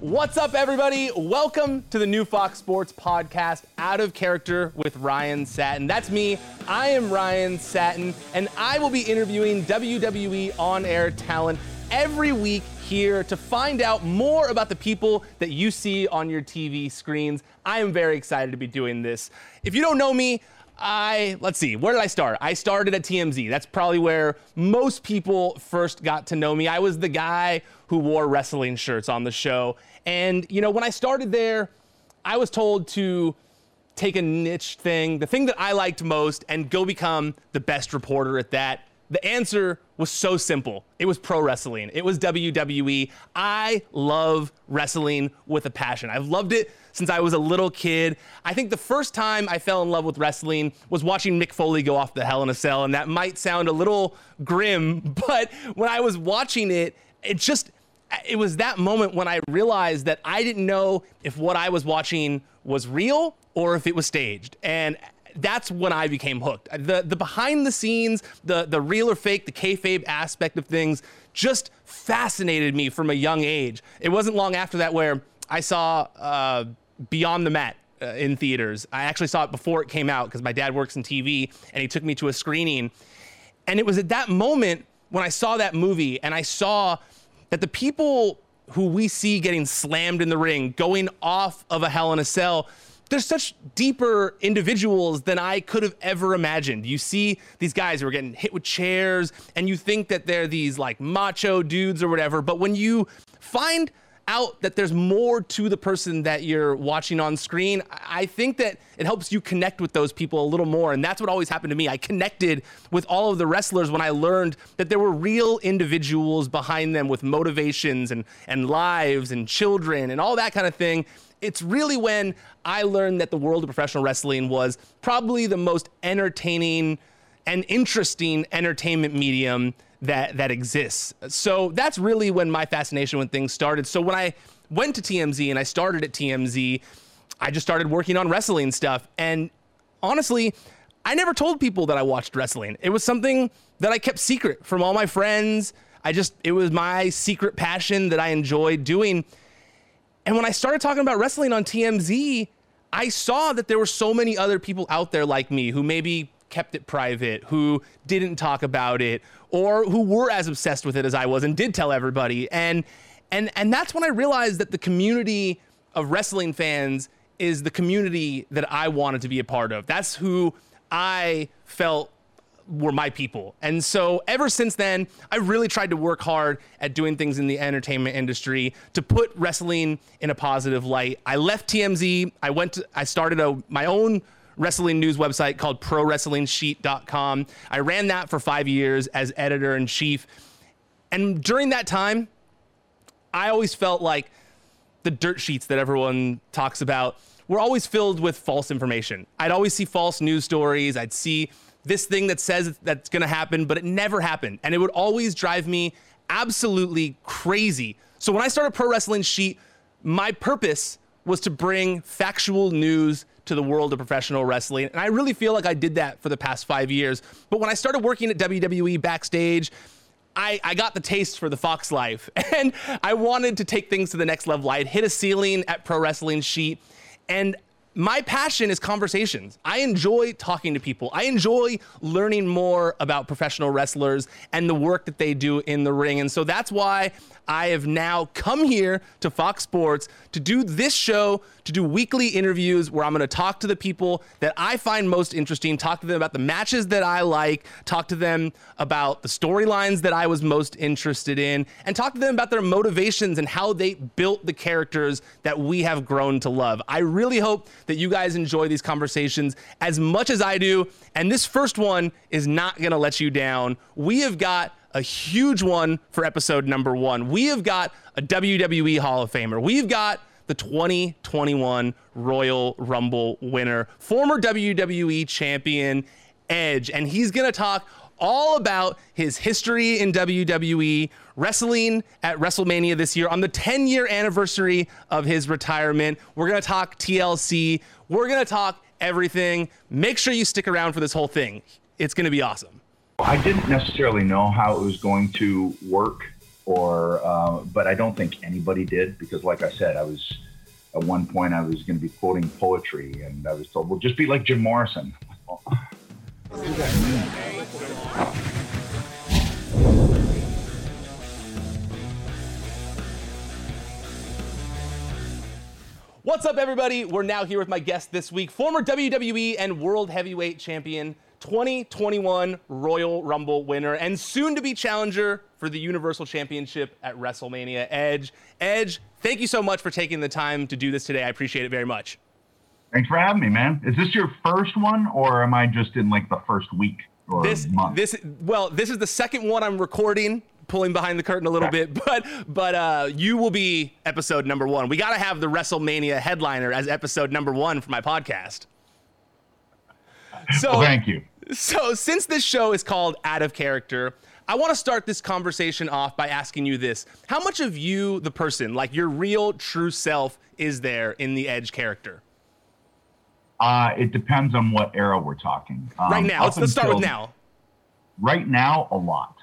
What's up, everybody? Welcome to the new Fox Sports podcast, Out of Character with Ryan Satin. That's me. I am Ryan Satin, and I will be interviewing WWE on air talent every week here to find out more about the people that you see on your TV screens. I am very excited to be doing this. If you don't know me, I, let's see, where did I start? I started at TMZ. That's probably where most people first got to know me. I was the guy who wore wrestling shirts on the show. And, you know, when I started there, I was told to take a niche thing, the thing that I liked most, and go become the best reporter at that. The answer was so simple. It was pro wrestling. It was WWE. I love wrestling with a passion. I've loved it since I was a little kid. I think the first time I fell in love with wrestling was watching Mick Foley go off the Hell in a Cell, and that might sound a little grim, but when I was watching it, it just it was that moment when I realized that I didn't know if what I was watching was real or if it was staged. And that's when I became hooked. The the behind the scenes, the the real or fake, the kayfabe aspect of things just fascinated me from a young age. It wasn't long after that where I saw uh, Beyond the Mat uh, in theaters. I actually saw it before it came out because my dad works in TV and he took me to a screening. And it was at that moment when I saw that movie and I saw that the people who we see getting slammed in the ring, going off of a Hell in a Cell, they're such deeper individuals than I could have ever imagined. You see these guys who are getting hit with chairs, and you think that they're these like macho dudes or whatever. But when you find out that there's more to the person that you're watching on screen, I think that it helps you connect with those people a little more. And that's what always happened to me. I connected with all of the wrestlers when I learned that there were real individuals behind them with motivations and, and lives and children and all that kind of thing. It's really when I learned that the world of professional wrestling was probably the most entertaining and interesting entertainment medium that that exists. So that's really when my fascination with things started. So when I went to TMZ and I started at TMZ, I just started working on wrestling stuff. And honestly, I never told people that I watched wrestling. It was something that I kept secret from all my friends. I just it was my secret passion that I enjoyed doing. And when I started talking about wrestling on TMZ, I saw that there were so many other people out there like me who maybe kept it private, who didn't talk about it, or who were as obsessed with it as I was and did tell everybody. And and and that's when I realized that the community of wrestling fans is the community that I wanted to be a part of. That's who I felt were my people. And so ever since then, I really tried to work hard at doing things in the entertainment industry to put wrestling in a positive light. I left TMZ. I went to I started a my own wrestling news website called ProWrestlingSheet.com. I ran that for five years as editor in chief. And during that time, I always felt like the dirt sheets that everyone talks about were always filled with false information. I'd always see false news stories. I'd see this thing that says that's going to happen, but it never happened. And it would always drive me absolutely crazy. So when I started Pro Wrestling Sheet, my purpose was to bring factual news to the world of professional wrestling. And I really feel like I did that for the past five years. But when I started working at WWE backstage, I, I got the taste for the Fox life and I wanted to take things to the next level. I had hit a ceiling at Pro Wrestling Sheet and my passion is conversations. I enjoy talking to people. I enjoy learning more about professional wrestlers and the work that they do in the ring. And so that's why I have now come here to Fox Sports to do this show, to do weekly interviews where I'm going to talk to the people that I find most interesting, talk to them about the matches that I like, talk to them about the storylines that I was most interested in, and talk to them about their motivations and how they built the characters that we have grown to love. I really hope that you guys enjoy these conversations as much as I do. And this first one is not going to let you down. We have got a huge one for episode number one. We have got a WWE Hall of Famer. We've got the 2021 Royal Rumble winner, former WWE champion Edge, and he's going to talk all about his history in WWE, wrestling at WrestleMania this year on the 10 year anniversary of his retirement. We're going to talk TLC. We're going to talk everything. Make sure you stick around for this whole thing. It's going to be awesome. I didn't necessarily know how it was going to work or uh, but I don't think anybody did because, like I said, I was at one point I was going to be quoting poetry, and I was told, "Well, just be like Jim Morrison." What's up, everybody? We're now here with my guest this week, former WWE and World Heavyweight Champion, 2021 Royal Rumble winner, and soon to be challenger for the Universal Championship at WrestleMania, Edge. Edge, thank you so much for taking the time to do this today. I appreciate it very much. Thanks for having me, man. Is this your first one, or am I just in like the first week or this, month? This, well, this is the second one I'm recording pulling behind the curtain a little bit, but but uh, you will be episode number one. We got to have the WrestleMania headliner as episode number one for my podcast. So well, thank you. So since this show is called Out of Character, I want to start this conversation off by asking you this: How much of you, the person, like your real, true self, is there in the Edge character? Uh, it depends on what era we're talking. Um, right now, let's, let's start with now. Right now, a lot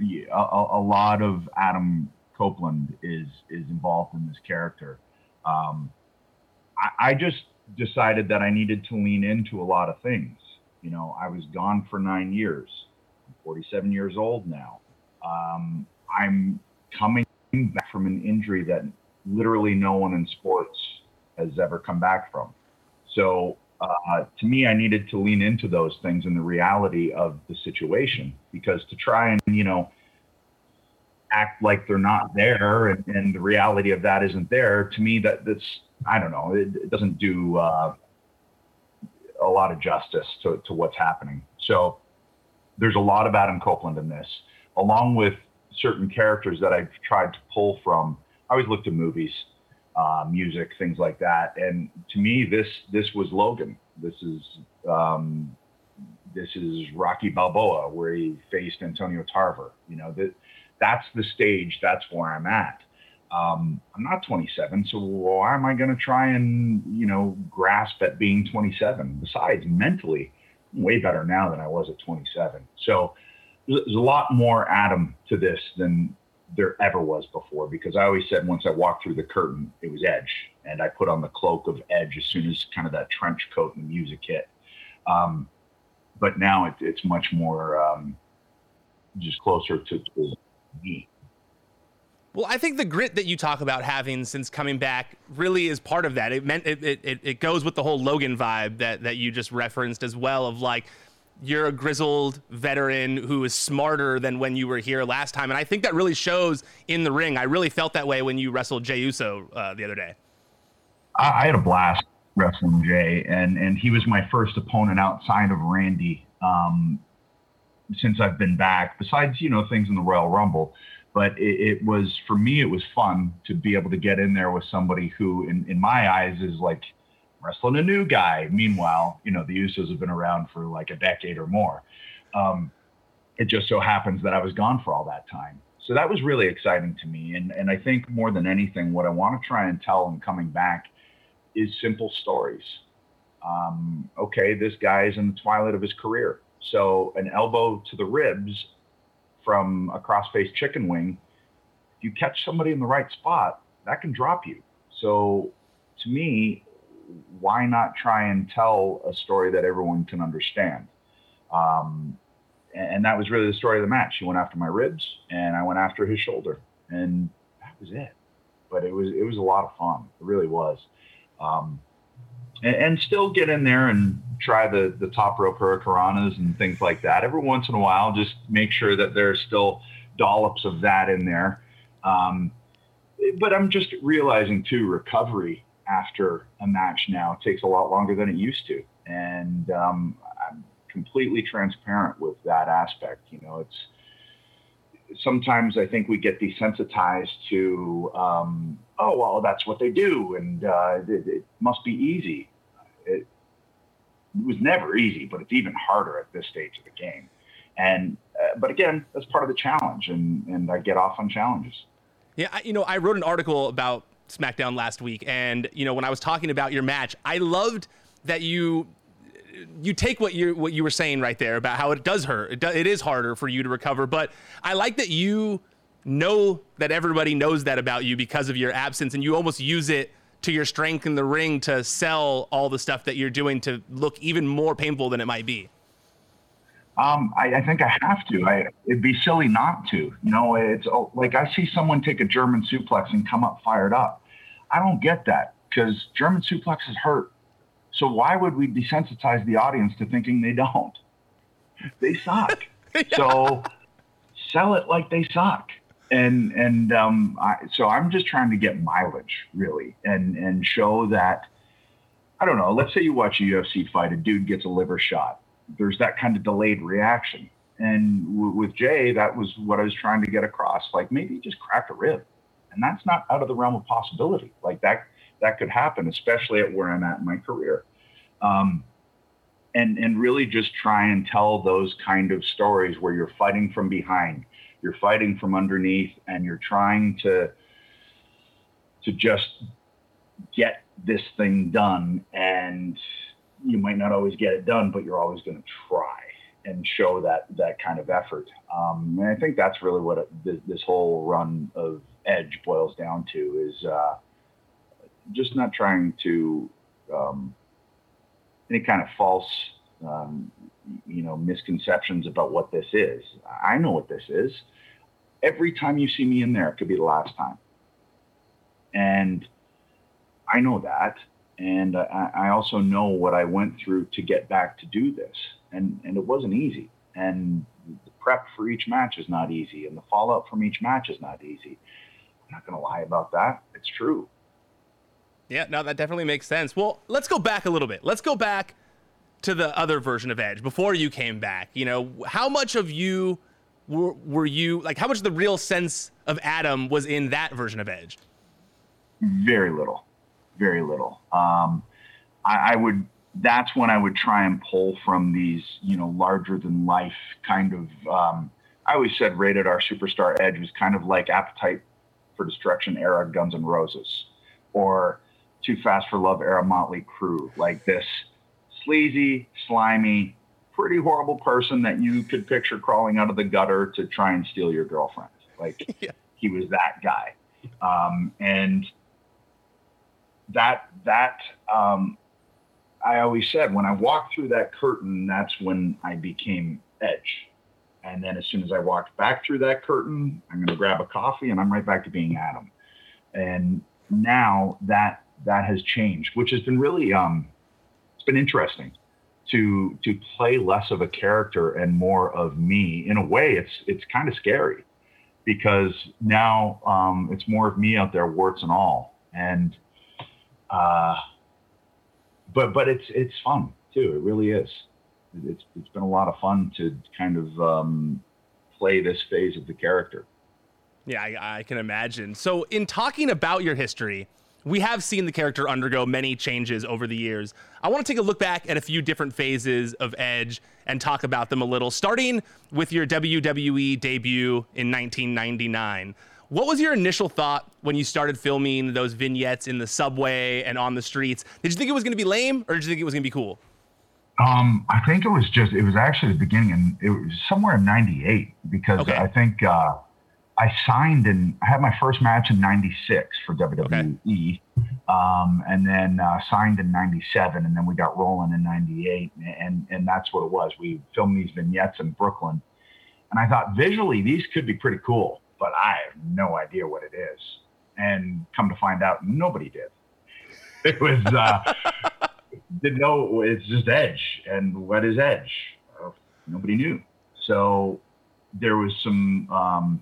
a, a, lot of Adam Copeland is is involved in this character. Um, I, I, just decided that I needed to lean into a lot of things. You know, I was gone for nine years. I'm 47 years old now. Um, I'm coming back from an injury that literally no one in sports has ever come back from. So uh, to me, I needed to lean into those things and the reality of the situation because to try and, you know, act like they're not there and, and the reality of that isn't there, to me, that that's, I don't know, it, it doesn't do uh, a lot of justice to, to what's happening. So there's a lot of Adam Copeland in this, along with certain characters that I've tried to pull from. I always looked at movies uh, music, things like that. And to me, this this was Logan. This is um, this is Rocky Balboa, where he faced Antonio Tarver. You know that that's the stage. That's where I'm at. Um, I'm not 27, so why am I going to try and you know grasp at being 27? Besides, mentally, I'm way better now than I was at 27. So there's a lot more Adam to this than there ever was before because I always said once I walked through the curtain, it was Edge. And I put on the cloak of Edge as soon as kind of that trench coat and music hit. Um, but now it, it's much more um, just closer to, to me. Well, I think the grit that you talk about having since coming back really is part of that. It meant it, it, it goes with the whole Logan vibe that that you just referenced as well of like you're a grizzled veteran who is smarter than when you were here last time. And I think that really shows in the ring. I really felt that way when you wrestled Jey Uso uh, the other day. I, I, had a blast wrestling Jey and, and he was my first opponent outside of Randy um, since I've been back, besides, you know, things in the Royal Rumble. But it, it was, for me, it was fun to be able to get in there with somebody who, in, in my eyes, is like – wrestling a new guy. Meanwhile, you know, the Usos have been around for like a decade or more. Um, it just so happens that I was gone for all that time. So that was really exciting to me. And, and I think more than anything, what I want to try and tell in coming back is simple stories. Um, okay, this guy is in the twilight of his career. So an elbow to the ribs from a cross-face chicken wing, if you catch somebody in the right spot, that can drop you. So to me, why not try and tell a story that everyone can understand? Um, and that was really the story of the match. He went after my ribs, and I went after his shoulder, and that was it. But it was it was a lot of fun. It really was. Um, and, and, still get in there and try the the top rope hurricanranas and things like that every once in a while. Just make sure that there's still dollops of that in there. Um, but I'm just realizing too, recovery after a match now takes a lot longer than it used to. And um, I'm completely transparent with that aspect. You know, it's sometimes I think we get desensitized to, um, oh, well, that's what they do, and uh, it, it, must be easy. It, it, was never easy, but it's even harder at this stage of the game. And uh, but again, that's part of the challenge, and and I get off on challenges. Yeah, I, you know, I wrote an article about SmackDown last week, and you know when I was talking about your match, I loved that you you take what you what you were saying right there about how it does hurt. It, do, it is harder for you to recover, but I like that you know that everybody knows that about you because of your absence, and you almost use it to your strength in the ring to sell all the stuff that you're doing to look even more painful than it might be? Um, I, I, think I have to. I, it'd be silly not to. You know, it's oh, like I see someone take a German suplex and come up fired up. I don't get that because German suplexes hurt. So why would we desensitize the audience to thinking they don't? They suck. yeah. So sell it like they suck. And and um, I, so I'm just trying to get mileage really, and and show that I don't know. Let's say you watch a UFC fight, a dude gets a liver shot. There's that kind of delayed reaction. And w- with Jey, that was what I was trying to get across. Like maybe he just cracked a rib, and that's not out of the realm of possibility. Like that that could happen, especially at where I'm at in my career. Um, and and really just try and tell those kind of stories where you're fighting from behind, you're fighting from underneath, and you're trying to to just get this thing done. And you might not always get it done, but you're always going to try and show that that kind of effort. Um, and I think that's really what it, this, this, whole run of Edge boils down to is uh, just not trying to um, any kind of false, um, you know, misconceptions about what this is. I know what this is. Every time you see me in there, it could be the last time. And I know that. And I, I also know what I went through to get back to do this. And, and it wasn't easy. And the prep for each match is not easy. And the fallout from each match is not easy. I'm not going to lie about that. It's true. Yeah, no, that definitely makes sense. Well, let's go back a little bit. Let's go back to the other version of Edge before you came back. You know, how much of you were, were you like? How much the real sense of Adam was in that version of Edge? Very little, very little. Um, I, I would. That's when I would try and pull from these, you know, larger than life kind of. Um, I always said rated R superstar Edge was kind of like Appetite for Destruction era Guns N' Roses, or too Fast for Love era Motley Crue, like this sleazy, slimy, pretty horrible person that you could picture crawling out of the gutter to try and steal your girlfriend. Like yeah. he was that guy, um, and that that um, I always said when I walked through that curtain, that's when I became Edge. And then as soon as I walked back through that curtain, I'm going to grab a coffee and I'm right back to being Adam. And now that that has changed, which has been really um, been interesting to to play less of a character and more of me. In a way, it's it's kind of scary because now um, it's more of me out there, warts and all, and uh, but but it's it's fun too. It really is. It's it's been a lot of fun to kind of um, play this phase of the character. Yeah, I, I can imagine. So, in talking about your history, we have seen the character undergo many changes over the years. I want to take a look back at a few different phases of Edge and talk about them a little, starting with your WWE debut in 1999. What was your initial thought when you started filming those vignettes in the subway and on the streets? Did you think it was going to be lame or did you think it was going to be cool? Um, I think it was just, it was actually the beginning and it was somewhere in 98 because okay. I think, uh, I signed and I had my first match in '96 for WWE, okay. um, and then uh, signed in '97, and then we got rolling in '98, and and that's what it was. We filmed these vignettes in Brooklyn, and I thought visually these could be pretty cool, but I have no idea what it is. And come to find out, nobody did. It was uh, didn't know it's just Edge, and what is Edge? Nobody knew. So there was some. Um,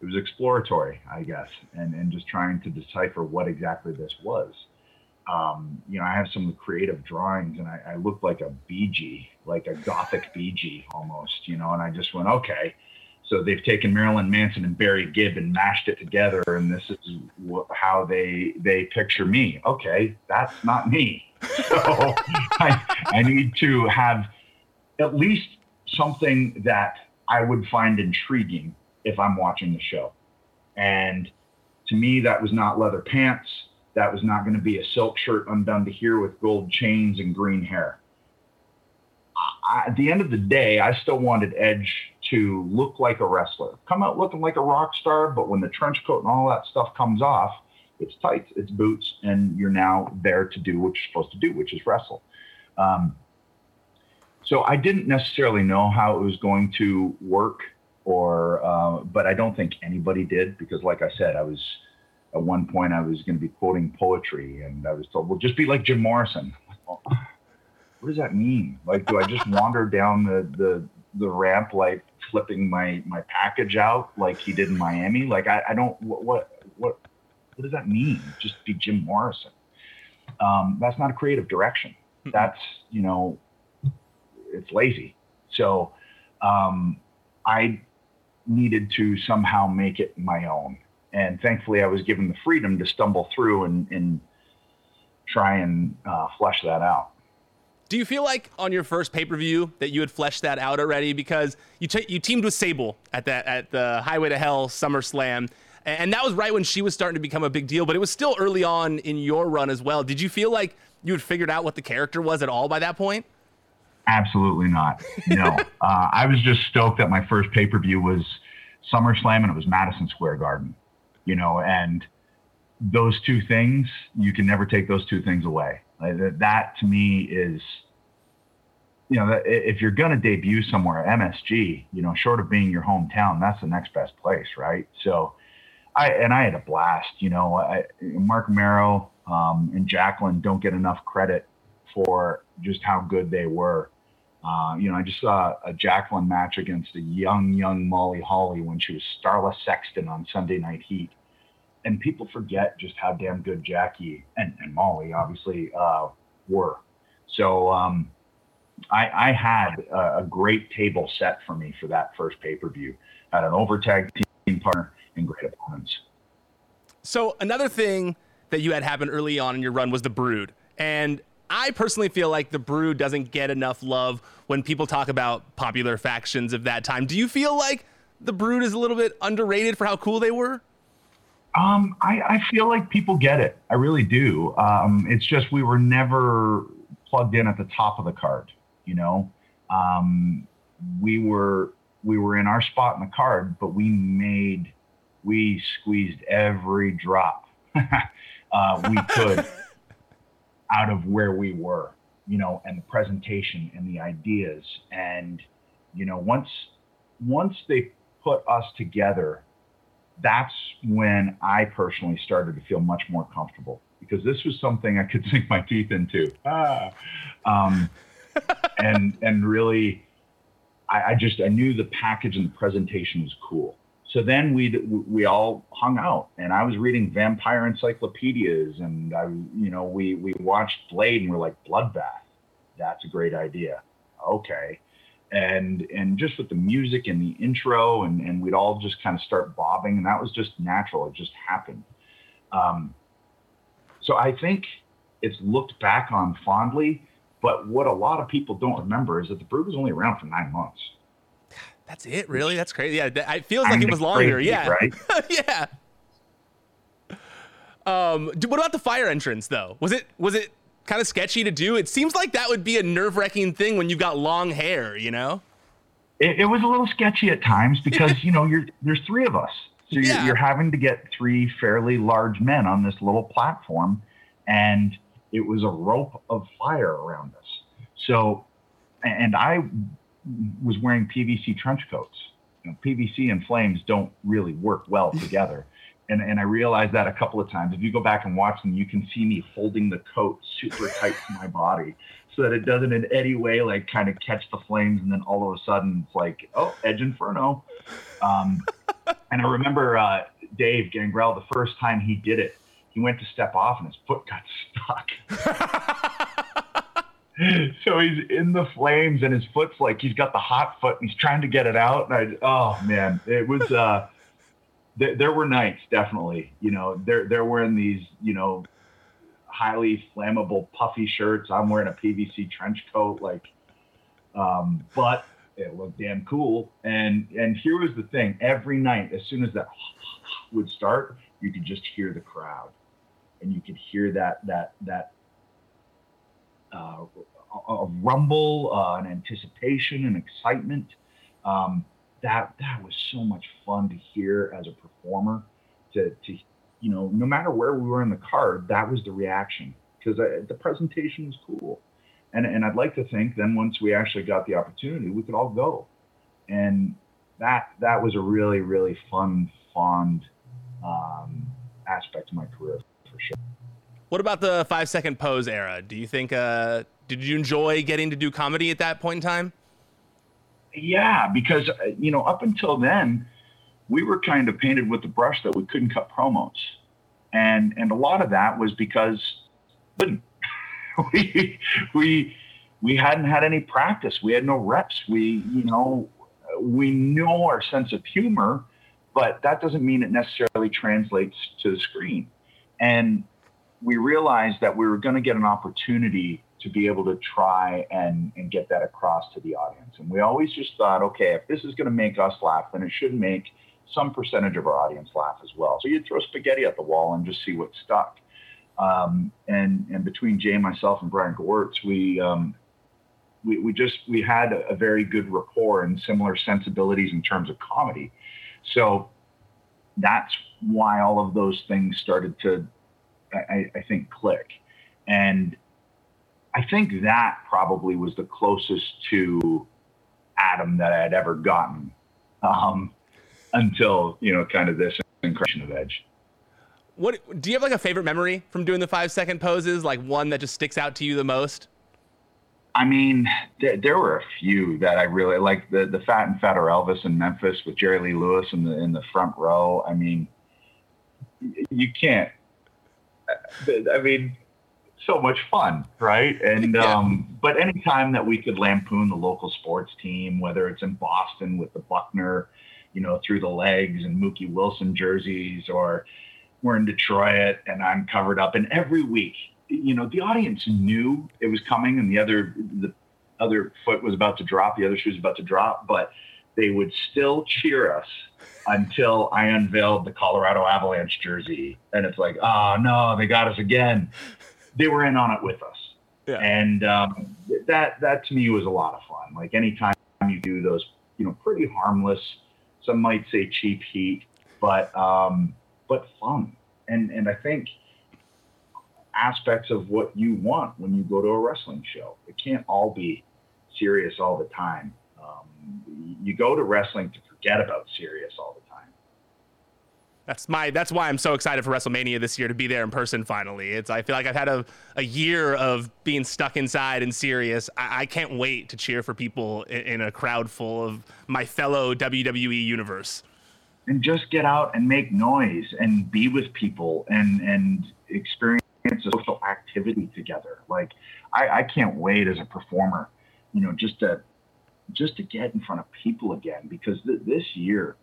it was exploratory, I guess, and, and just trying to decipher what exactly this was. Um, you know, I have some creative drawings and I, I looked like a Bee Gee, like a gothic Bee Gee almost, you know, and I just went, okay. So they've taken Marilyn Manson and Barry Gibb and mashed it together, and this is wh- how they they picture me. Okay, that's not me. So I, I need to have at least something that I would find intriguing if I'm watching the show. And to me, that was not leather pants. That was not going to be a silk shirt undone to here with gold chains and green hair. I, at the end of the day, I still wanted Edge to look like a wrestler. Come out looking like a rock star, but when the trench coat and all that stuff comes off, it's tights, it's boots, and you're now there to do what you're supposed to do, which is wrestle. Um, so I didn't necessarily know how it was going to work, or uh, but I don't think anybody did because, like I said, I was at one point I was going to be quoting poetry, and I was told, "Well, just be like Jim Morrison." Well, what does that mean? Like, do I just wander down the the the ramp like flipping my my package out like he did in Miami? Like, I, I don't what what what what does that mean? Just be Jim Morrison? Um, that's not a creative direction. That's you know, it's lazy. So um, I needed to somehow make it my own and thankfully I was given the freedom to stumble through and, and try and uh, flesh that out. Do you feel like on your first pay per view that you had fleshed that out already because you t- you teamed with Sable at that at the Highway to Hell SummerSlam, and that was right when she was starting to become a big deal, but it was still early on in your run as well. Did you feel like you had figured out what the character was at all by that point? Absolutely not. No, uh, I was just stoked that my first pay per view was SummerSlam and it was Madison Square Garden you know, and those two things, you can never take those two things away. Like that, that to me is, you know, if you're going to debut somewhere, MSG, you know, short of being your hometown, that's the next best place, right? So, I and I had a blast. You know, I, Marc Mero um, and Jacqueline don't get enough credit for just how good they were. Uh, you know, I just saw a Jacqueline match against a young, young Molly Holly when she was Starla Saxton on Sunday Night Heat. And people forget just how damn good Jackie and, and Molly obviously uh, were. So um, I, I, had a, a, great table set for me for that first pay per view. Had an overtag team partner and great opponents. So another thing that you had happen early on in your run was the Brood, and I personally feel like the Brood doesn't get enough love when people talk about popular factions of that time. Do you feel like the Brood is a little bit underrated for how cool they were? Um, I, I feel like people get it. I really do. Um, it's just we were never plugged in at the top of the card. You know, um, we were we were in our spot in the card, but we made we squeezed every drop uh, we could out of where we were, you know, and the presentation and the ideas. And, you know, once once they put us together, that's when I personally started to feel much more comfortable because this was something I could sink my teeth into. Ah. Um, and and really I, I just I knew the package and the presentation was cool so then we we all hung out and i was reading vampire encyclopedias and i you know we we watched blade and we're like bloodbath that's a great idea. Okay. And and just with the music and the intro and and we'd all just kind of start bobbing and that was just natural. It just happened. Um, so i think it's looked back on fondly but what a lot of people don't remember is that the Brood was only around for nine months that's it, really? That's crazy. Yeah, it feels like it was longer. Crazy, yeah, right. yeah. Um, what about the fire entrance though? Was it was it kind of sketchy to do? It seems like that would be a nerve wracking thing when you've got long hair. You know. It, it was a little sketchy at times because you know you're there's three of us, so you're, yeah. you're having to get three fairly large men on this little platform, and it was a rope of fire around us. So, and I was wearing PVC trench coats. You know, PVC and flames don't really work well together. And, and I realized that a couple of times. If you go back and watch them, you can see me holding the coat super tight to my body so that it doesn't in any way like kind of catch the flames. And then all of a sudden it's like, oh, Edge Inferno. Um, and I remember uh, Dave Gangrel, the first time he did it, he went to step off and his foot got stuck. so he's in the flames and his foot's like he's got the hot foot and he's trying to get it out. And I, oh man, it was. uh th- There were nights, definitely. You know, they're they're wearing these, you know, highly flammable puffy shirts. I'm wearing a PVC trench coat, like, um, but it looked damn cool. And and here was the thing: every night, as soon as that would start, you could just hear the crowd, and you could hear that that that uh, a rumble, uh, an anticipation, an excitement. Um, that that was so much fun to hear as a performer. To to you know, no matter where we were in the card, that was the reaction because the presentation was cool. And, and I'd like to think then once we actually got the opportunity, we could all go. And that that was a really really fun, fond um, aspect of my career for sure. What about the five second pose era? Do you think? Uh, did you enjoy getting to do comedy at that point in time? Yeah, because uh, you know up until then, we were kind of painted with the brush that we couldn't cut promos, and and a lot of that was because we we we hadn't had any practice. We had no reps. We you know we know our sense of humor, but that doesn't mean it necessarily translates to the screen. And we realized that we were going to get an opportunity to be able to try and, and get that across to the audience. And we always just thought, okay, if this is going to make us laugh, then it should make some percentage of our audience laugh as well. So you'd throw spaghetti at the wall and just see what stuck. Um, and and between Jay, myself, and Brian Gewirtz, we um, we, we just we had a, a very good rapport and similar sensibilities in terms of comedy. So that's why all of those things started to, I, I think, click. And I think that probably was the closest to Adam that I had ever gotten um, until, you know, kind of this incursion of Edge. What do you have like a favorite memory from doing the five second poses? Like one that just sticks out to you the most? I mean, th- there were a few that I really like. The the Fat and Fatter Elvis in Memphis with Jerry Lee Lewis in the in the front row. I mean, you can't. I mean, so much fun, right? And yeah. um, but anytime that we could lampoon the local sports team, whether it's in Boston with the Buckner, you know, through the legs and Mookie Wilson jerseys, or we're in Detroit and I'm covered up. And every week, you know, the audience knew it was coming and the other, the other foot was about to drop, the other shoe was about to drop, but they would still cheer us until I unveiled the Colorado Avalanche jersey. And it's like, oh no, they got us again. They were in on it with us. Yeah. And um, that, that to me was a lot of fun. Like anytime you do those, you know, pretty harmless, some might say cheap heat, but um, but fun. And and I think aspects of what you want when you go to a wrestling show. It can't all be serious all the time. You go to wrestling to forget about serious all the time. That's my. That's why I'm so excited for WrestleMania this year to be there in person. Finally, it's. I feel like I've had a, a year of being stuck inside and serious. I, I can't wait to cheer for people in, in a crowd full of my fellow WWE universe and just get out and make noise and be with people and and experience a social activity together. Like I, I can't wait as a performer, you know, just to just to get in front of people again because th- this year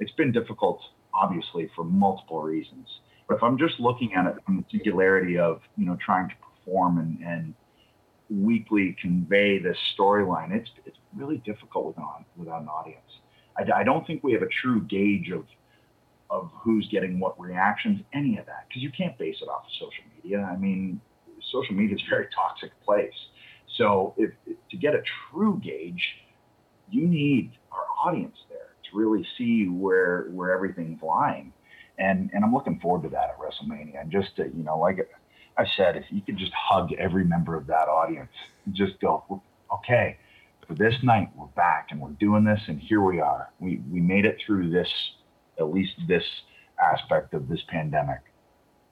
it's been difficult, obviously for multiple reasons. But if I'm just looking at it from the singularity of you know trying to perform and, and weekly convey this storyline, it's it's really difficult without without an audience. I, I don't think we have a true gauge of of who's getting what reactions, any of that, because you can't base it off of social media. I mean, social media is a very toxic place. So if, to get a true gauge, you need our audience there to really see where where everything's lying. And and I'm looking forward to that at WrestleMania. And just to, you know, like I said, if you could just hug every member of that audience, just go, okay, for this night, we're back and we're doing this, and here we are. We we made it through this, at least this aspect of this pandemic.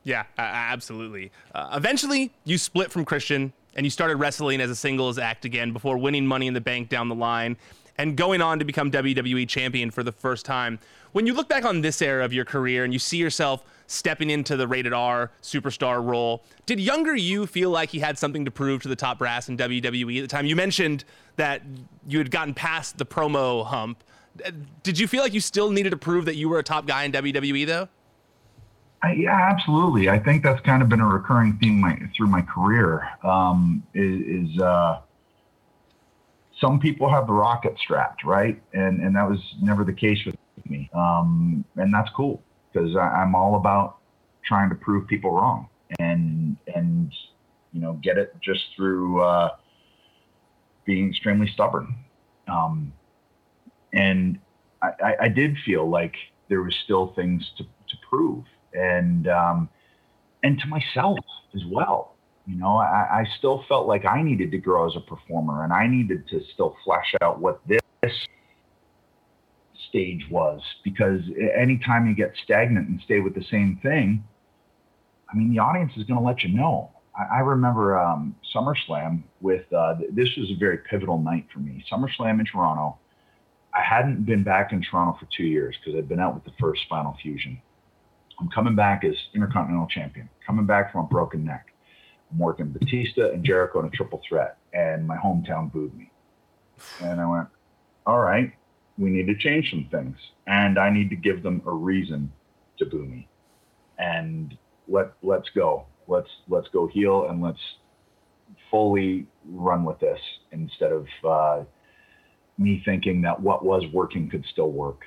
Yeah, absolutely. Uh, eventually, you split from Christian and you started wrestling as a singles act again before winning Money in the Bank down the line and going on to become WWE champion for the first time. When you look back on this era of your career and you see yourself stepping into the rated R superstar role. Did younger you feel like he had something to prove to the top brass in WWE at the time? You mentioned that you had gotten past the promo hump. Did you feel like you still needed to prove that you were a top guy in WWE though? I, yeah, absolutely. I think that's kind of been a recurring theme my, through my career. Um, is, is uh, some people have the rocket strapped, right? And and that was never the case with me. Um, and that's cool because I'm all about trying to prove people wrong and and you know get it just through uh, being extremely stubborn. Um, and I, I, did feel like there was still things to, to prove, and um, and to myself as well. You know, I, I still felt like I needed to grow as a performer, and I needed to still flesh out what this stage was. Because anytime you get stagnant and stay with the same thing, I mean, the audience is going to let you know. I, I remember um, SummerSlam with uh, this was a very pivotal night for me. SummerSlam in Toronto. I hadn't been back in Toronto for two years because I'd been out with the first spinal fusion. I'm coming back as Intercontinental Champion, coming back from a broken neck. Working Batista and Jericho in a triple threat, and my hometown booed me. And I went, all right, we need to change some things, and I need to give them a reason to boo me. And let let's go. Let's let's go heel, and let's fully run with this instead of uh, me thinking that what was working could still work.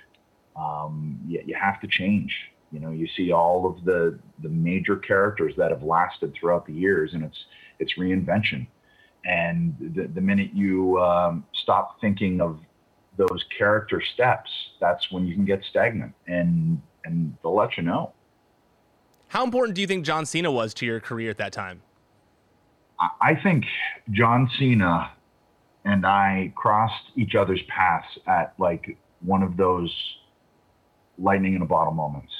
Um, you have to change. You know, you see all of the the major characters that have lasted throughout the years, and it's it's reinvention. And the, the minute you um, stop thinking of those character steps, that's when you can get stagnant, and and they'll let you know. How important do you think John Cena was to your career at that time? I think John Cena and I crossed each other's paths at like one of those lightning in a bottle moments.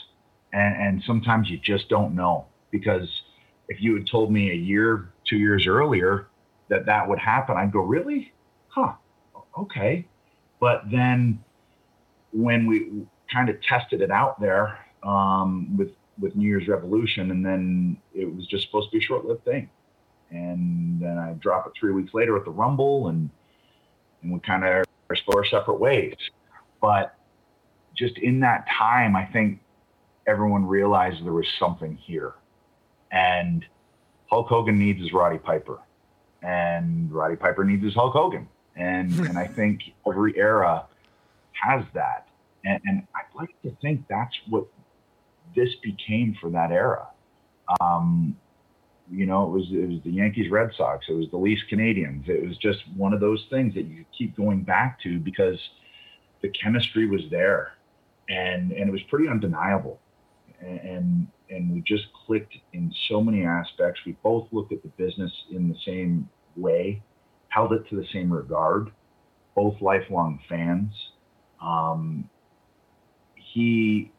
And, and sometimes you just don't know because if you had told me a year, two years earlier that that would happen, I'd go, really? Huh. Okay. But then when we kind of tested it out there um, with with New Year's Revolution, and then it was just supposed to be a short-lived thing. And then I drop it three weeks later at the Rumble, and and we kind of explore separate ways. But just in that time, I think everyone realized there was something here, and Hulk Hogan needs his Roddy Piper, and Roddy Piper needs his Hulk Hogan, and and I think every era has that, and, and I'd like to think that's what this became for that era. Um, you know, it was it was the Yankees, Red Sox, it was the Leafs, Canadiens. It was just one of those things that you keep going back to because the chemistry was there, and and it was pretty undeniable, and and we just clicked in so many aspects. We both looked at the business in the same way, held it to the same regard. Both lifelong fans. Um, he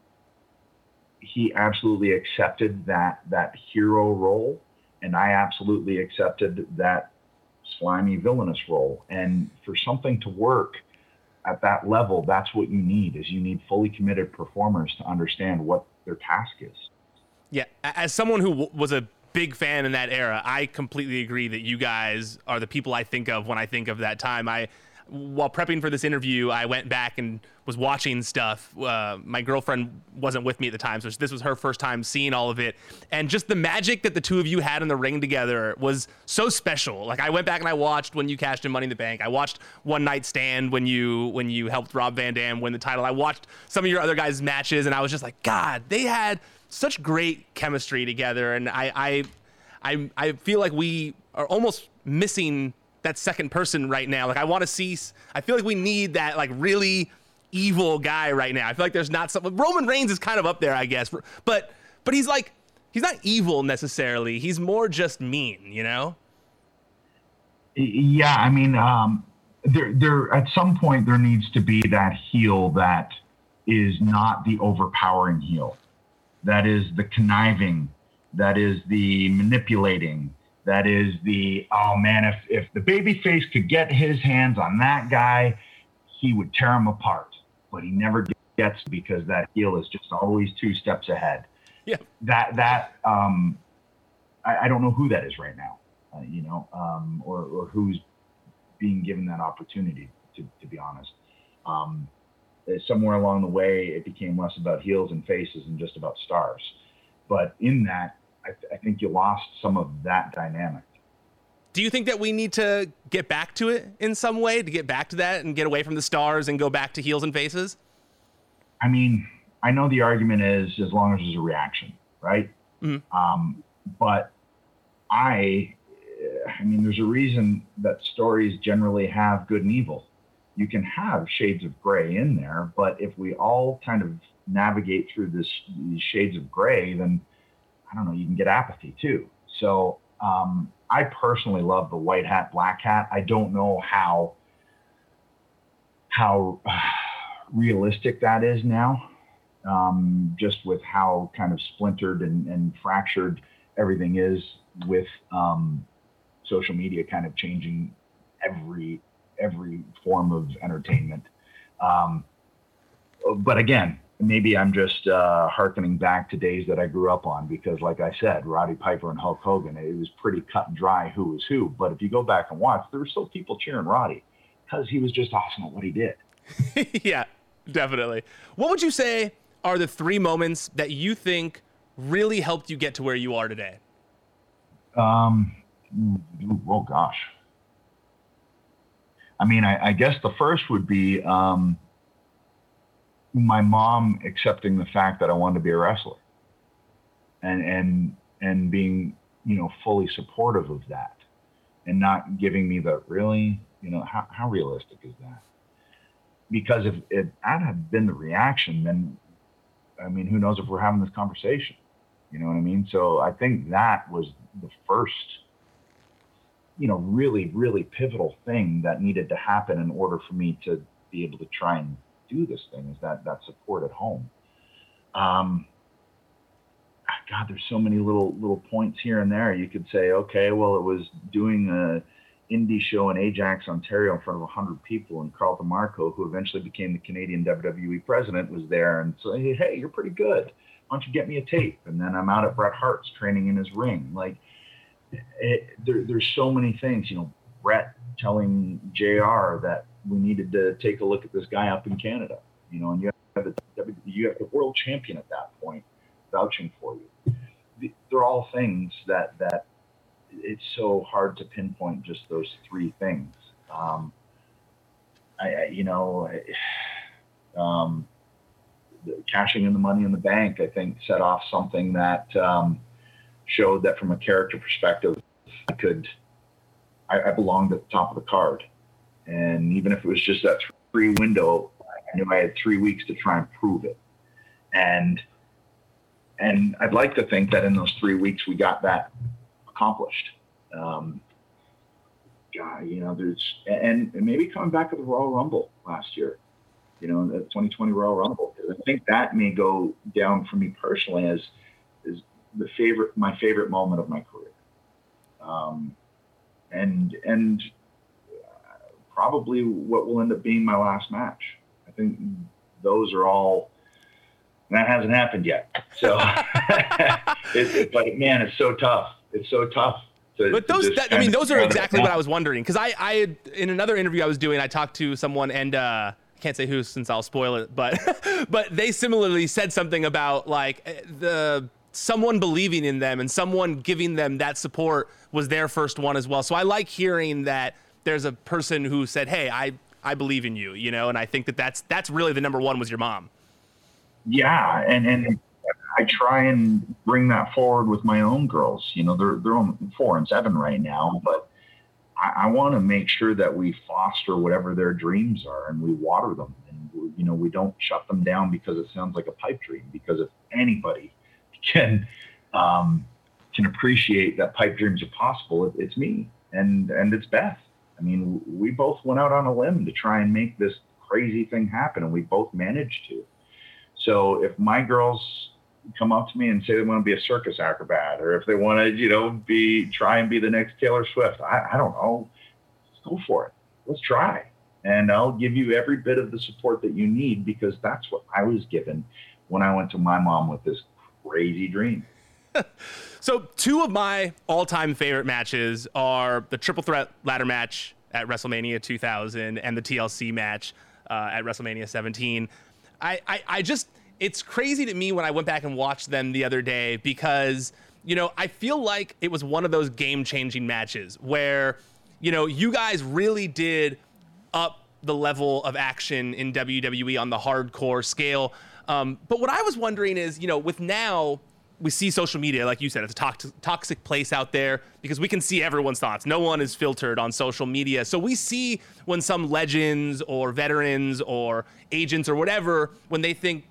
he absolutely accepted that that hero role, and I absolutely accepted that slimy villainous role. And for something to work at that level, that's what you need is you need fully committed performers to understand what their task is. Yeah, as someone who w- was a big fan in that era, I completely agree that you guys are the people I think of when I think of that time. I while prepping for this interview, I went back and was watching stuff. Uh, my girlfriend wasn't with me at the time, so this was her first time seeing all of it. And just the magic that the two of you had in the ring together was so special. Like I went back and I watched when you cashed in Money in the Bank. I watched One Night Stand when you when you helped Rob Van Dam win the title. I watched some of your other guys' matches, and I was just like, God, they had such great chemistry together. And I I I, I feel like we are almost missing that second person right now. Like I want to see. I feel like we need that like really evil guy right now. I feel like there's not something. Roman Reigns is kind of up there, I guess, but but he's like he's not evil necessarily. He's more just mean, you know. Yeah, I mean, um, there there at some point there needs to be that heel that is not the overpowering heel, that is the conniving, that is the manipulating, that is the oh man, if if the baby face could get his hands on that guy, he would tear him apart. But he never gets because that heel is just always two steps ahead. Yeah. That that um, I, I don't know who that is right now, uh, you know, um, or or who's being given that opportunity. To to be honest, um, somewhere along the way, it became less about heels and faces and just about stars. But in that, I, th- I think you lost some of that dynamic. Do you think that we need to get back to it in some way to get back to that and get away from the stars and go back to heels and faces? I mean, I know the argument is as long as there's a reaction, right? Mm-hmm. Um, but I, I mean, there's a reason that stories generally have good and evil. you can have shades of gray in there, but if we all kind of navigate through this these shades of gray, then I don't know, you can get apathy too. So um, I personally love the white hat, black hat. I don't know how how realistic that is now, um, just with how kind of splintered and, and fractured everything is with um, social media kind of changing every every form of entertainment. Um, but again, maybe I'm just uh, harkening back to days that I grew up on because, like I said, Roddy Piper and Hulk Hogan, it was pretty cut and dry who was who. But if you go back and watch, there were still people cheering Roddy because he was just awesome at what he did. yeah, definitely. What would you say are the three moments that you think really helped you get to where you are today? Um, oh gosh. I mean, I, I guess the first would be um, my mom accepting the fact that I wanted to be a wrestler, and and and being you know fully supportive of that, and not giving me the really you know how how realistic is that? Because if, if that had been the reaction, then I mean, who knows if we're having this conversation? You know what I mean? So I think that was the first you know, really, really pivotal thing that needed to happen in order for me to be able to try and do this thing is that that support at home. Um, God, there's so many little little points here and there. You could say, okay, well, it was doing a indie show in Ajax, Ontario, in front of 100 people, and Carl DeMarco, who eventually became the Canadian WWE president, was there and so, hey, you're pretty good. Why don't you get me a tape? And then I'm out at Bret Hart's training in his ring, like it, there, there's so many things. You know, Bret telling J.R. that we needed to take a look at this guy up in Canada. You know, and you have the you have the world champion at that point vouching for you. They're all things that that it's so hard to pinpoint just those three things. Um, I, I, you know, um, cashing in the money in the bank, I think, set off something that um, showed that from a character perspective, I could, I, I belonged at the top of the card. And even if it was just that three window, I knew I had three weeks to try and prove it. And, and I'd like to think that in those three weeks we got that accomplished. Um, God, you know, there's, and, and maybe coming back to the Royal Rumble last year, you know, the 2020 Royal Rumble. I think that may go down for me personally as is the favorite, my favorite moment of my career. Um, and and probably what will end up being my last match. I think those are all. That hasn't happened yet. So, it, but man, it's so tough. It's so tough. To, but those, that, I mean, those are exactly what I was wondering. Because I, I, in another interview I was doing, I talked to someone and. uh I can't say who since I'll spoil it, but but they similarly said something about like eh, the someone believing in them and someone giving them that support was their first one as well. So I like hearing that there's a person who said, "Hey, I I believe in you," you know, and I think that that's that's really the number one was your mom. Yeah, and and I try and bring that forward with my own girls. You know, they're they're on four and seven right now, but I, I want to make sure that we foster whatever their dreams are and we water them, and you know, we don't shut them down because it sounds like a pipe dream. Because if anybody can um, can appreciate that pipe dreams are possible, it, it's me and and it's Beth. I mean, we both went out on a limb to try and make this crazy thing happen, and we both managed to. So if my girls come up to me and say they want to be a circus acrobat, or if they want to, you know, be try and be the next Taylor Swift, I, I don't know. Let's go for it. Let's try. And I'll give you every bit of the support that you need because that's what I was given when I went to my mom with this crazy dream. so, two of my all time favorite matches are the triple threat ladder match at WrestleMania 2000 and the TLC match uh, at WrestleMania 17. I, I, I just, it's crazy to me when I went back and watched them the other day because, you know, I feel like it was one of those game changing matches where, you know, you guys really did up the level of action in WWE on the hardcore scale. Um, but what I was wondering is, you know, with now we see social media, like you said, it's a toxic, toxic place out there because we can see everyone's thoughts. No one is filtered on social media. So we see when some legends or veterans or agents or whatever, when they think,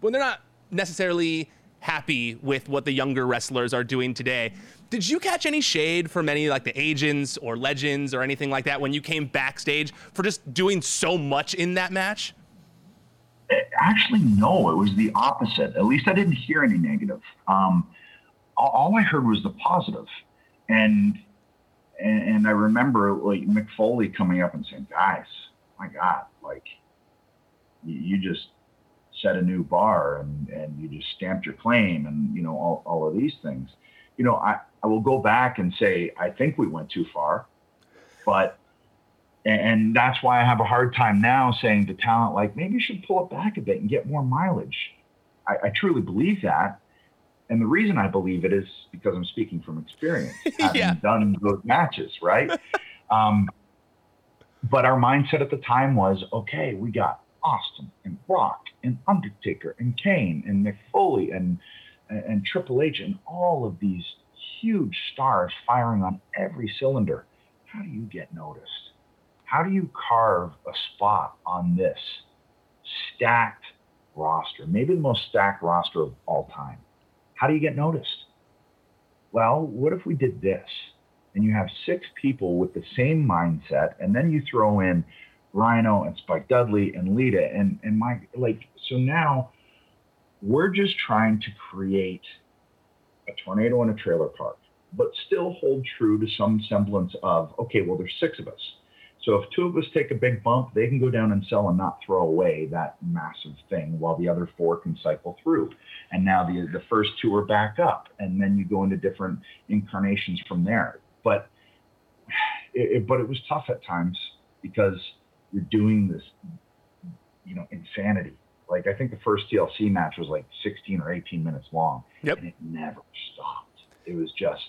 when they're not necessarily happy with what the younger wrestlers are doing today. Did you catch any shade from any like the agents or legends or anything like that when you came backstage for just doing so much in that match? Actually, no. It was the opposite. At least I didn't hear any negative. Um, all I heard was the positive, and and, and I remember like Mick Foley coming up and saying, "Guys, my God, like you, you just set a new bar and and you just stamped your claim and you know all, all of these things." You know, I I will go back and say I think we went too far, but and that's why I have a hard time now saying to talent, like, maybe you should pull it back a bit and get more mileage. I, I truly believe that. And the reason I believe it is because I'm speaking from experience, having yeah. done those matches, right? um, but our mindset at the time was okay, we got Austin and Brock and Undertaker and Kane and Mick Foley and, and, and Triple H and all of these huge stars firing on every cylinder. How do you get noticed? How do you carve a spot on this stacked roster, maybe the most stacked roster of all time? How do you get noticed? Well, what if we did this? And you have six people with the same mindset, and then you throw in Rhino and Spike Dudley and Lita and and my like so now we're just trying to create a tornado in a trailer park, but still hold true to some semblance of okay, well there's six of us. So if two of us take a big bump, they can go down and sell and not throw away that massive thing while the other four can cycle through. And now the the first two are back up, and then you go into different incarnations from there. But it, it, but it was tough at times because you're doing this, you know, insanity. Like I think the first TLC match was like 16 or 18 minutes long, yep. and it never stopped. It was just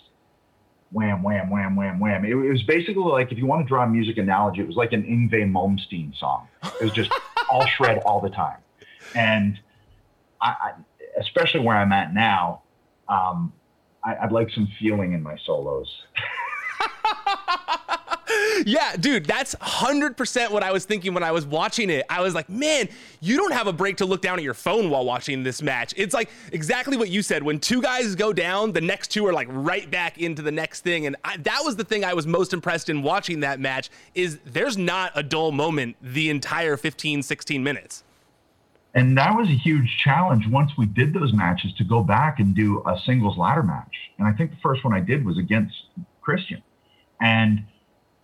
wham, wham, wham, wham, wham. It, it, was basically like if you want to draw a music analogy, it was like an Yngwie Malmsteen song. It was just all shred all the time, and I, I, especially where I'm at now, um, I, I'd like some feeling in my solos. yeah, dude, that's 100% what I was thinking when I was watching it. I was like, man, you don't have a break to look down at your phone while watching this match. It's like exactly what you said. When two guys go down, the next two are like right back into the next thing. And I, that was the thing I was most impressed in watching that match is there's not a dull moment the entire 15, 16 minutes. And that was a huge challenge once we did those matches to go back and do a singles ladder match. And I think the first one I did was against Christian. And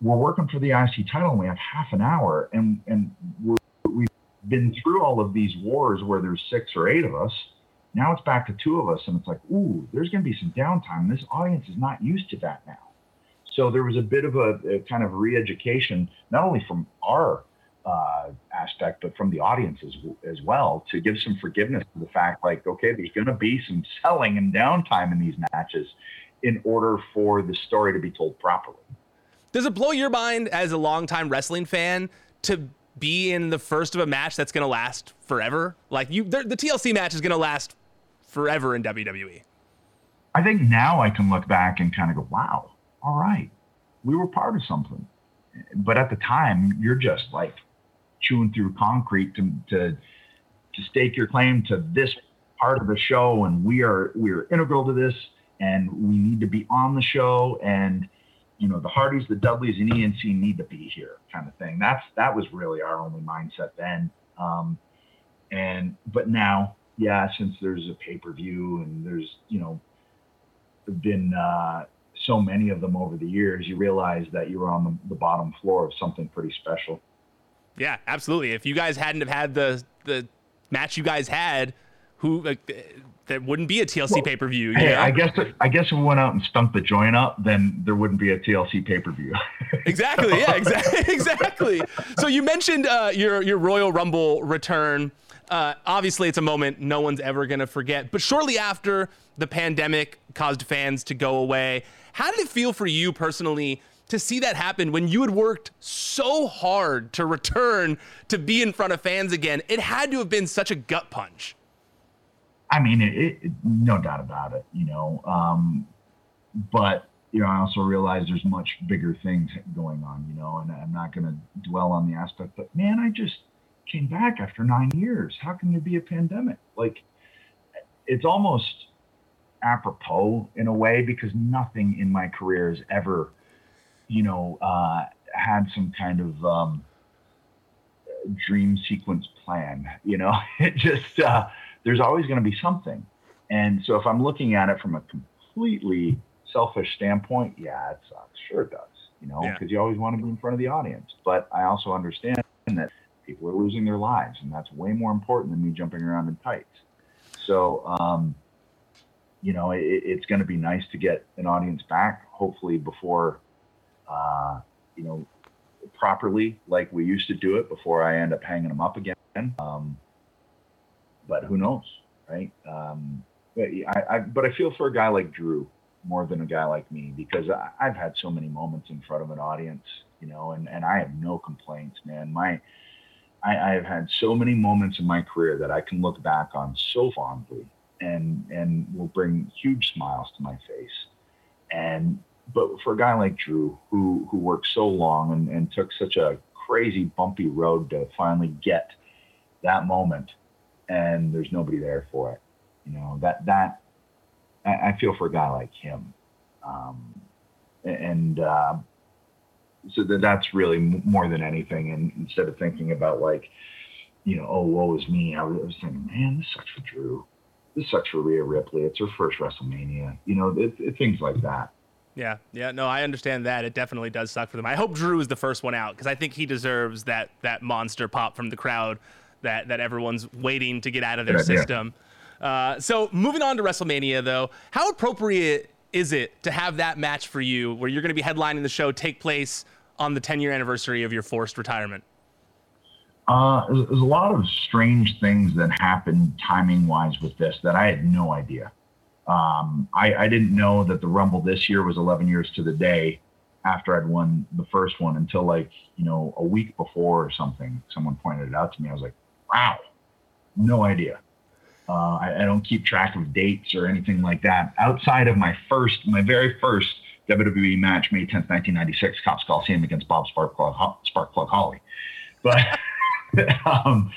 we're working for the IC title and we have half an hour and and we have been through all of these wars where there's six or eight of us. Now it's back to two of us and it's like, ooh, there's going to be some downtime. This audience is not used to that now. So there was a bit of a, a kind of re-education, not only from our uh, aspect, but from the audience as, as well, to give some forgiveness to the fact, like, okay, there's going to be some selling and downtime in these matches in order for the story to be told properly. Does it blow your mind as a longtime wrestling fan to be in the first of a match that's going to last forever? Like you, the, TLC match is going to last forever in WWE. I think now I can look back and kind of go, wow, all right, we were part of something. But at the time, you're just like chewing through concrete to, to, to stake your claim to this part of the show. And we are, we are integral to this and we need to be on the show. And, you know the Hardys, the Dudleys, and E&C need to be here, kind of thing. That's that was really our only mindset then. Um, and but now, yeah, since there's a pay per view and there's you know been uh, so many of them over the years, you realize that you were on the, the bottom floor of something pretty special. Yeah, absolutely. If you guys hadn't have had the the match you guys had, who like, that wouldn't be a TLC well, pay per view. Hey, know? I guess I guess if we went out and stunk the joint up, then there wouldn't be a TLC pay per view. exactly. Yeah. Exactly. exactly. So you mentioned uh, your your Royal Rumble return. Uh, obviously, it's a moment no one's ever going to forget. But shortly after the pandemic caused fans to go away, how did it feel for you personally to see that happen when you had worked so hard to return to be in front of fans again? It had to have been such a gut punch. I mean, it, it, no doubt about it, you know. Um, but you know, I also realize there's much bigger things going on, you know, and I'm not going to dwell on the aspect. But man, I just came back after nine years. How can there be a pandemic? Like, it's almost apropos in a way because nothing in my career has ever, you know, uh, had some kind of um, dream sequence plan. You know, it just uh, there's always going to be something. And so if I'm looking at it from a completely selfish standpoint, yeah, it sucks. Sure it does. You know, because yeah. you always want to be in front of the audience. But I also understand that people are losing their lives, and that's way more important than me jumping around in tights. So, um, you know, it, it's going to be nice to get an audience back, hopefully before, uh, you know, properly like we used to do it before I end up hanging them up again. Um, but who knows, right? Um, but I, I, but I feel for a guy like Drew more than a guy like me because I, I've had so many moments in front of an audience, you know, and, and I have no complaints, man. My, I, have had so many moments in my career that I can look back on so fondly and, and will bring huge smiles to my face. And, but for a guy like Drew, who, who worked so long and, and took such a crazy bumpy road to finally get that moment and there's nobody there for it, you know, that, that, I, I feel for a guy like him. Um, and, uh, so that that's really more than anything. And instead of thinking about like, you know, oh, woe is me, I was thinking, man, this sucks for Drew. This sucks for Rhea Ripley. It's her first WrestleMania. You know, it, it, things like that. Yeah, yeah, no, I understand that. It definitely does suck for them. I hope Drew is the first one out because I think he deserves that that monster pop from the crowd that that everyone's waiting to get out of their system. Uh, so moving on to WrestleMania, though, how appropriate is it to have that match for you where you're going to be headlining the show take place on the 10 year anniversary of your forced retirement? Uh, there's a lot of strange things that happened timing wise with this that I had no idea. Um, I, I, didn't know that the Rumble this year was 11 years to the day after I'd won the first one until like, you know, a week before or something. Someone pointed it out to me. I was like, wow, no idea. Uh, I, I, don't keep track of dates or anything like that. Outside of my first, my very first WWE match, May 10th, 1996, Copps Coliseum against Bob Sparkplug, Sparkplug Holly. But um,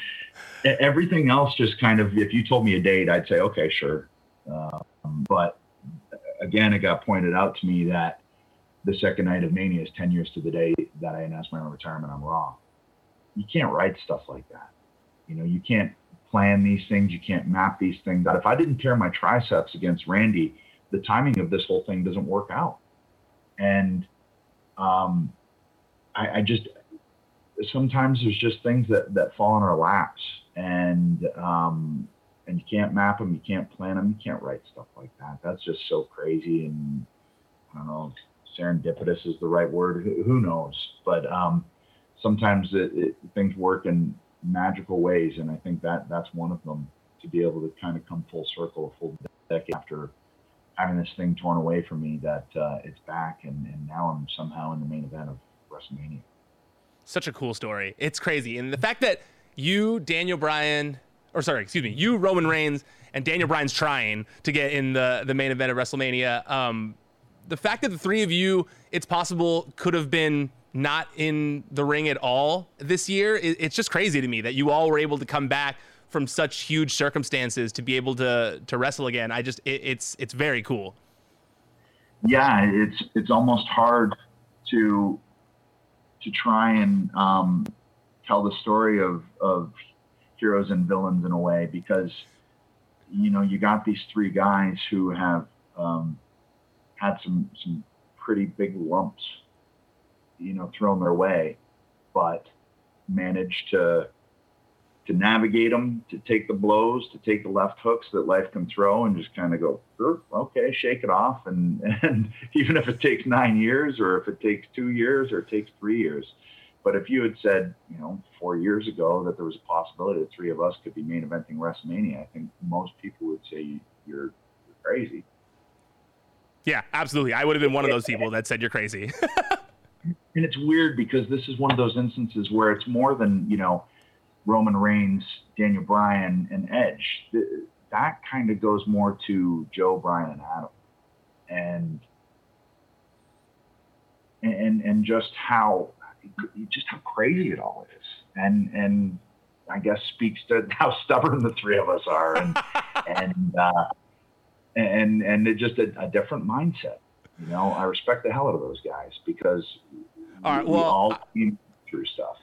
everything else just kind of, if you told me a date, I'd say, okay, sure. Um, but again, it got pointed out to me that the second night of Mania is 10 years to the day that I announced my own retirement on Raw. You can't write stuff like that. You know, you can't plan these things. You can't map these things out. If I didn't tear my triceps against Randy, the timing of this whole thing doesn't work out. And um, I, I just sometimes there's just things that that fall in our laps, and um, and you can't map them, you can't plan them, you can't write stuff like that. That's just so crazy, and I don't know, serendipitous is the right word. Who, who knows? But um, sometimes it, it, things work in magical ways, and I think that that's one of them to be able to kind of come full circle a full decade after having this thing torn away from me that uh, it's back, and, and now I'm somehow in the main event of WrestleMania. Such a cool story. It's crazy, and the fact that you, Daniel Bryan, or sorry, excuse me, you, Roman Reigns, and Daniel Bryan's trying to get in the the main event of WrestleMania. Um, the fact that the three of you, it's possible, could have been not in the ring at all this year. It's just crazy to me that you all were able to come back from such huge circumstances to be able to to wrestle again. I just it, it's it's very cool. Yeah, it's it's almost hard to to try and um, tell the story of of heroes and villains in a way because you know you got these three guys who have um, had some some pretty big lumps you know thrown their way, but managed to to navigate them, to take the blows, to take the left hooks that life can throw, and just kind of go, okay, shake it off. And and even if it takes nine years, or if it takes two years, or it takes three years, but if you had said, you know, four years ago that there was a possibility that three of us could be main eventing WrestleMania, I think most people would say you're, you're crazy. Yeah, absolutely. I would have been one of those people that said you're crazy. and it's weird because this is one of those instances where it's more than you know Roman Reigns, Daniel Bryan, and Edge. that kind of goes more to Joe, Bryan and Adam, and and and just how just how crazy it all is, and and I guess speaks to how stubborn the three of us are, and and uh, and and it just a, a, different mindset. You know, I respect the hell out of those guys because all right, well, we all came through stuff.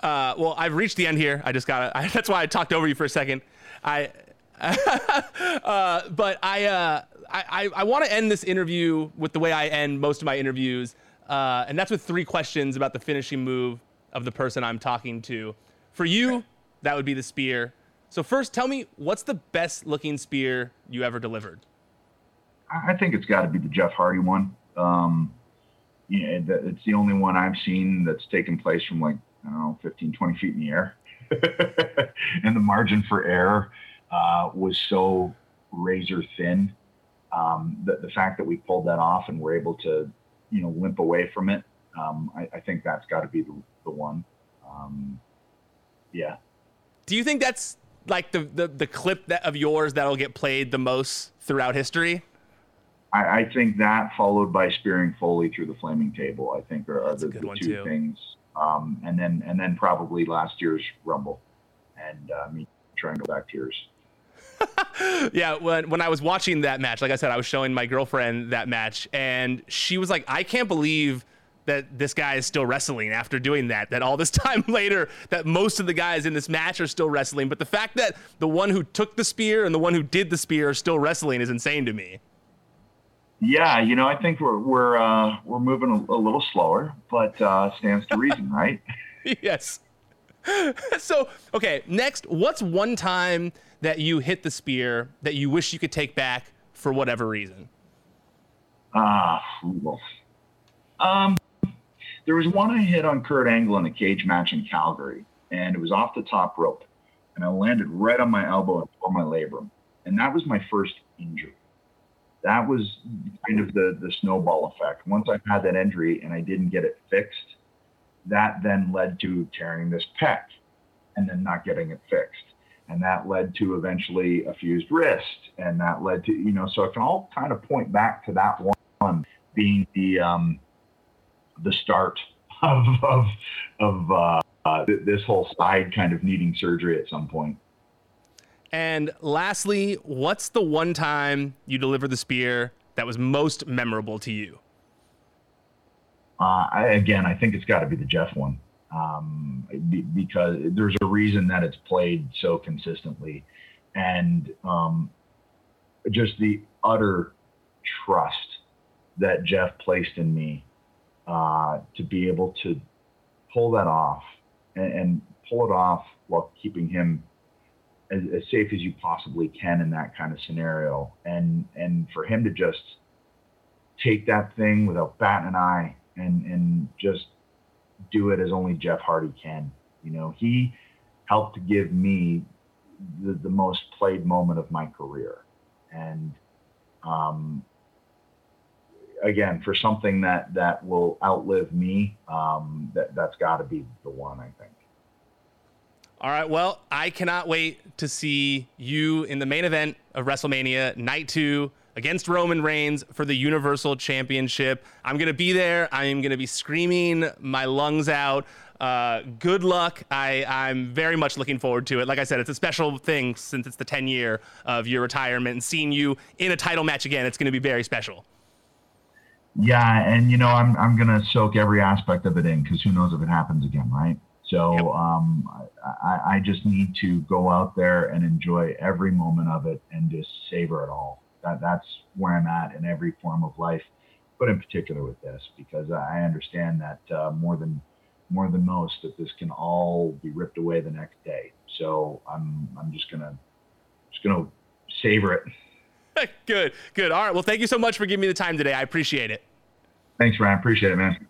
Uh, well, I've reached the end here. I just got to. That's why I talked over you for a second. I, uh, but I, uh, I, I want to end this interview with the way I end most of my interviews, uh, and that's with three questions about the finishing move of the person I'm talking to. For you, that would be the spear. So first, tell me what's the best looking spear you ever delivered? I think it's got to be the Jeff Hardy one. Um, yeah, it's the only one I've seen that's taken place from like I don't know, 15, 20 feet in the air. and the margin for error uh, was so razor thin. Um, the, the fact that we pulled that off and were able to, you know, limp away from it, um, I, I, think that's got to be the, the one. Um, yeah. Do you think that's like the, the, the clip that, of yours that'll get played the most throughout history? I, I, think that followed by spearing Foley through the flaming table, I think are, are the, the two too. things um, and then and then probably last year's Rumble, and uh, me trying to go back tears. yeah, when when I was watching that match, like I said, I was showing my girlfriend that match, and she was like, "I can't believe." That this guy is still wrestling after doing that. That all this time later, that most of the guys in this match are still wrestling. But the fact that the one who took the spear and the one who did the spear are still wrestling is insane to me. Yeah, you know, I think we're we're uh, we're moving a, a little slower, but uh, stands to reason, right? yes. so, okay, next, what's one time that you hit the spear that you wish you could take back for whatever reason? Ah, uh, um, there was one I hit on Kurt Angle in a cage match in Calgary, and it was off the top rope, and I landed right on my elbow and tore my labrum, and that was my first injury that was kind of the the snowball effect. Once I had that injury and I didn't get it fixed, that then led to tearing this pec and then not getting it fixed. And that led to eventually a fused wrist. And that led to, you know, so it can all kind of point back to that one being the um, the start of of, of uh, uh, this whole side kind of needing surgery at some point. And lastly, what's the one time you delivered the spear that was most memorable to you? Uh, I, again, I think it's got to be the Jeff one um, because there's a reason that it's played so consistently, and um, just the utter trust that Jeff placed in me uh, to be able to pull that off and, and pull it off while keeping him as, as, safe as you possibly can in that kind of scenario. And and for him to just take that thing without batting an eye and and just do it as only Jeff Hardy can. You know, he helped to give me the, the most played moment of my career. And um, again, for something that that will outlive me, um, that that's got to be the one, I think. All right. Well, I cannot wait to see you in the main event of WrestleMania Night 2 against Roman Reigns for the Universal Championship. I'm going to be there. I am going to be screaming my lungs out. Uh, good luck. I, I'm very much looking forward to it. Like I said, it's a special thing since it's the 10 year of your retirement and seeing you in a title match again. It's going to be very special. Yeah, and you know I'm I'm gonna soak every aspect of it in because who knows if it happens again, right? So yep. um, I, I, just need to go out there and enjoy every moment of it and just savor it all. That, that's where I'm at in every form of life, but in particular with this, because I understand that uh, more than more than most that this can all be ripped away the next day. So I'm I'm just gonna just gonna savor it. good, good. All right. Well, thank you so much for giving me the time today. I appreciate it. Thanks, Ryan. Appreciate it, man.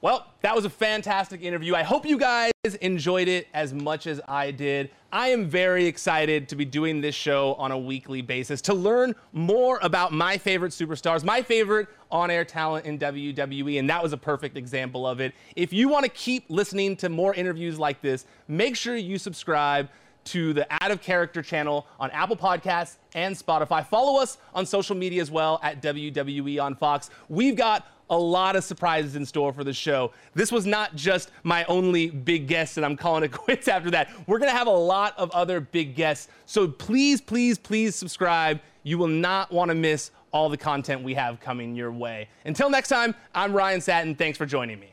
Well, that was a fantastic interview. I hope you guys enjoyed it as much as I did. I am very excited to be doing this show on a weekly basis to learn more about my favorite superstars, my favorite on air talent in WWE, and that was a perfect example of it. If you want to keep listening to more interviews like this, make sure you subscribe to the Out of Character channel on Apple Podcasts and Spotify. Follow us on social media as well at WWE on Fox. We've got a lot of surprises in store for the show. This was not just my only big guest, and I'm calling it quits after that. We're to have a lot of other big guests. So please, please, please subscribe. You will not want to miss all the content we have coming your way. Until next time, I'm Ryan Satin. Thanks for joining me.